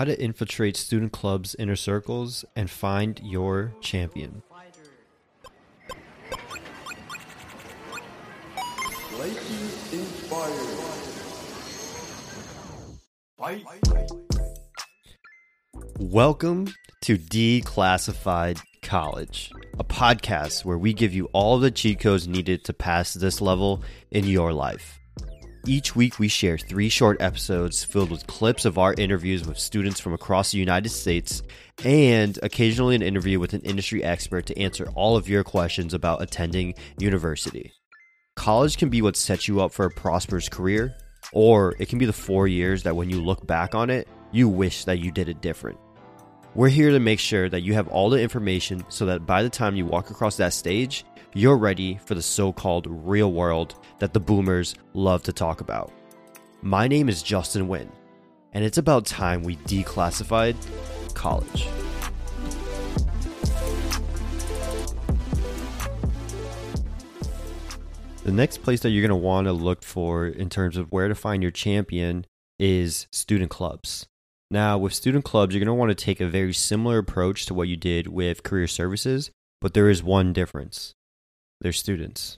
how to infiltrate student clubs' inner circles and find your champion. Welcome to Declassified College, a podcast where we give you all the cheat codes needed to pass this level in your life. Each week, we share three short episodes filled with clips of our interviews with students from across the United States and occasionally an interview with an industry expert to answer all of your questions about attending university. College can be what sets you up for a prosperous career, or it can be the four years that when you look back on it, you wish that you did it different. We're here to make sure that you have all the information so that by the time you walk across that stage, you're ready for the so called real world that the boomers love to talk about. My name is Justin Wynn, and it's about time we declassified college. The next place that you're going to want to look for in terms of where to find your champion is student clubs. Now, with student clubs, you're going to want to take a very similar approach to what you did with career services, but there is one difference they're students.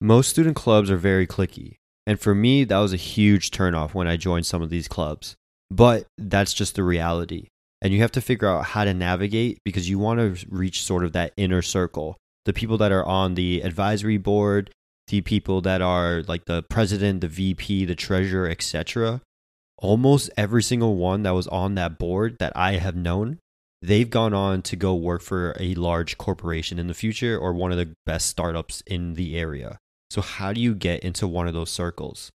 Most student clubs are very clicky, and for me, that was a huge turnoff when I joined some of these clubs. But that's just the reality. And you have to figure out how to navigate because you want to reach sort of that inner circle. The people that are on the advisory board, the people that are like the president, the VP, the treasurer, etc almost every single one that was on that board that I have known, they've gone on to go work for a large corporation in the future or one of the best startups in the area. So, how do you get into one of those circles?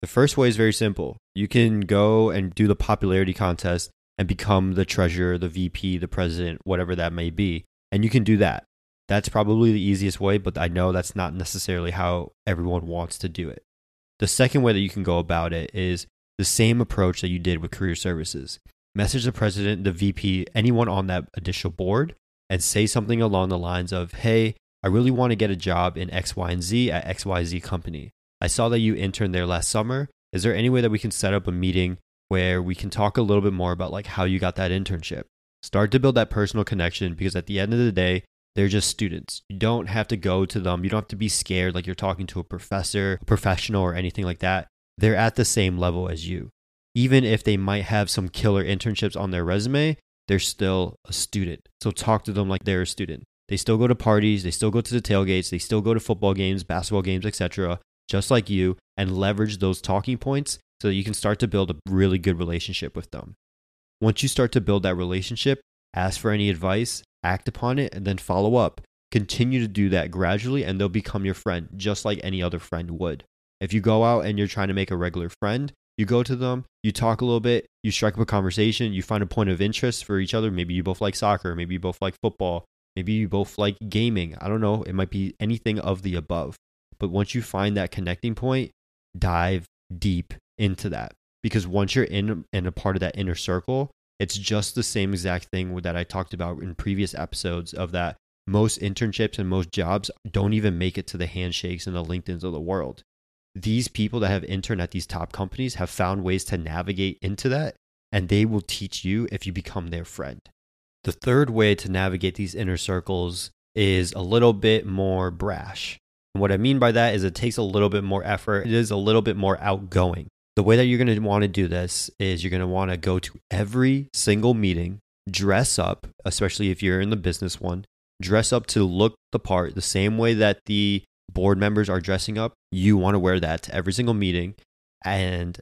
The first way is very simple. You can go and do the popularity contest and become the treasurer, the VP, the president, whatever that may be. And you can do that. That's probably the easiest way, but I know that's not necessarily how everyone wants to do it. The second way that you can go about it is the same approach that you did with career services. Message the president, the VP, anyone on that additional board, and say something along the lines of, Hey, I really want to get a job in X, Y, and Z at XYZ company. I saw that you interned there last summer. Is there any way that we can set up a meeting where we can talk a little bit more about like how you got that internship? Start to build that personal connection because at the end of the day, they're just students. You don't have to go to them. You don't have to be scared like you're talking to a professor, a professional, or anything like that they're at the same level as you. Even if they might have some killer internships on their resume, they're still a student. So talk to them like they're a student. They still go to parties, they still go to the tailgates, they still go to football games, basketball games, etc., just like you, and leverage those talking points so that you can start to build a really good relationship with them. Once you start to build that relationship, ask for any advice, act upon it, and then follow up. Continue to do that gradually, and they'll become your friend just like any other friend would. If you go out and you're trying to make a regular friend, you go to them, you talk a little bit, you strike up a conversation, you find a point of interest for each other. Maybe you both like soccer, maybe you both like football, maybe you both like gaming. I don't know. It might be anything of the above. But once you find that connecting point, dive deep into that. Because once you're in and a part of that inner circle, it's just the same exact thing that I talked about in previous episodes of that most internships and most jobs don't even make it to the handshakes and the LinkedIn's of the world these people that have interned at these top companies have found ways to navigate into that, and they will teach you if you become their friend. The third way to navigate these inner circles is a little bit more brash. And what I mean by that is it takes a little bit more effort, it is a little bit more outgoing. The way that you're going to want to do this is you're going to want to go to every single meeting, dress up, especially if you're in the business one, dress up to look the part the same way that the board members are dressing up, you want to wear that to every single meeting. And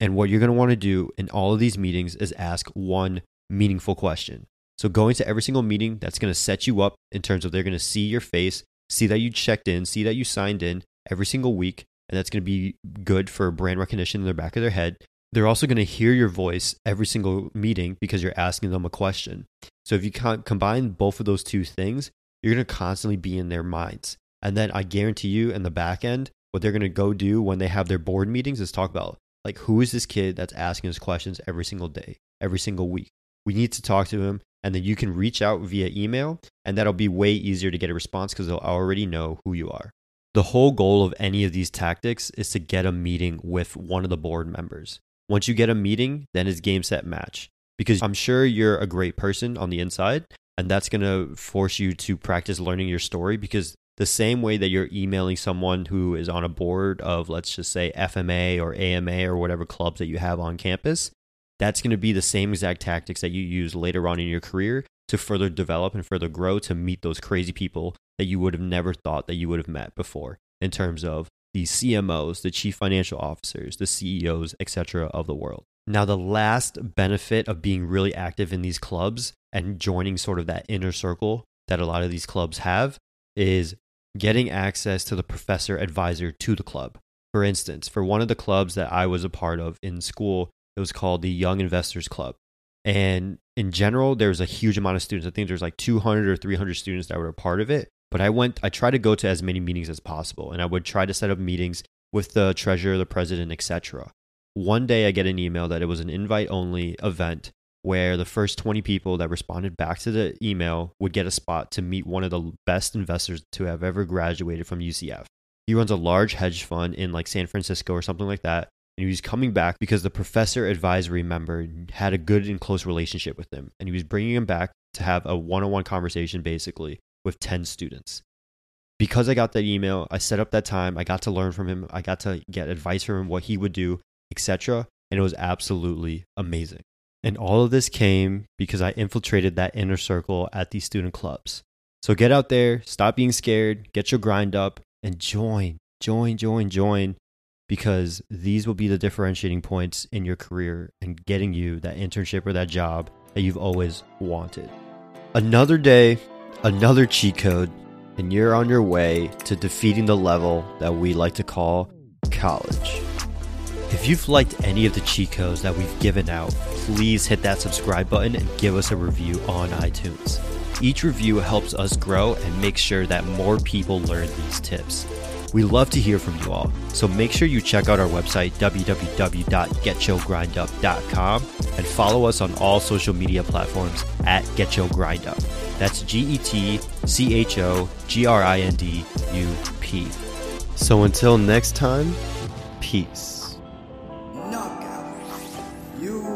and what you're going to want to do in all of these meetings is ask one meaningful question. So going to every single meeting, that's going to set you up in terms of they're going to see your face, see that you checked in, see that you signed in every single week, and that's going to be good for brand recognition in the back of their head. They're also going to hear your voice every single meeting because you're asking them a question. So if you combine both of those two things, you're going to constantly be in their minds. And then I guarantee you in the back end, what they're going to go do when they have their board meetings is talk about like, who is this kid that's asking us questions every single day, every single week? We need to talk to him. And then you can reach out via email, and that'll be way easier to get a response because they'll already know who you are. The whole goal of any of these tactics is to get a meeting with one of the board members. Once you get a meeting, then it's game set match. Because I'm sure you're a great person on the inside, and that's going to force you to practice learning your story because the same way that you're emailing someone who is on a board of, let's just say, FMA or AMA or whatever clubs that you have on campus, that's going to be the same exact tactics that you use later on in your career to further develop and further grow to meet those crazy people that you would have never thought that you would have met before in terms of the CMOs, the chief financial officers, the CEOs, etc. of the world. Now, the last benefit of being really active in these clubs and joining sort of that inner circle that a lot of these clubs have is getting access to the professor advisor to the club. For instance, for one of the clubs that I was a part of in school, it was called the Young Investors Club. And in general, there's a huge amount of students. I think there's like 200 or 300 students that were a part of it. But I went, I tried to go to as many meetings as possible, and I would try to set up meetings with the treasurer, the president, etc. One day, I get an email that it was an invite-only event where the first 20 people that responded back to the email would get a spot to meet one of the best investors to have ever graduated from UCF. He runs a large hedge fund in like San Francisco or something like that. And he was coming back because the professor advisory member had a good and close relationship with him. And he was bringing him back to have a one on one conversation basically with 10 students. Because I got that email, I set up that time, I got to learn from him, I got to get advice from him, what he would do, etc. And it was absolutely amazing. And all of this came because I infiltrated that inner circle at these student clubs. So get out there, stop being scared, get your grind up, and join, join, join, join, because these will be the differentiating points in your career and getting you that internship or that job that you've always wanted. Another day, another cheat code, and you're on your way to defeating the level that we like to call college. If you've liked any of the cheat codes that we've given out, please hit that subscribe button and give us a review on iTunes. Each review helps us grow and make sure that more people learn these tips. We love to hear from you all, so make sure you check out our website, www.getchogrindup.com, and follow us on all social media platforms at GetChoGrindUp. That's G E T C H O G R I N D U P. So until next time, peace you.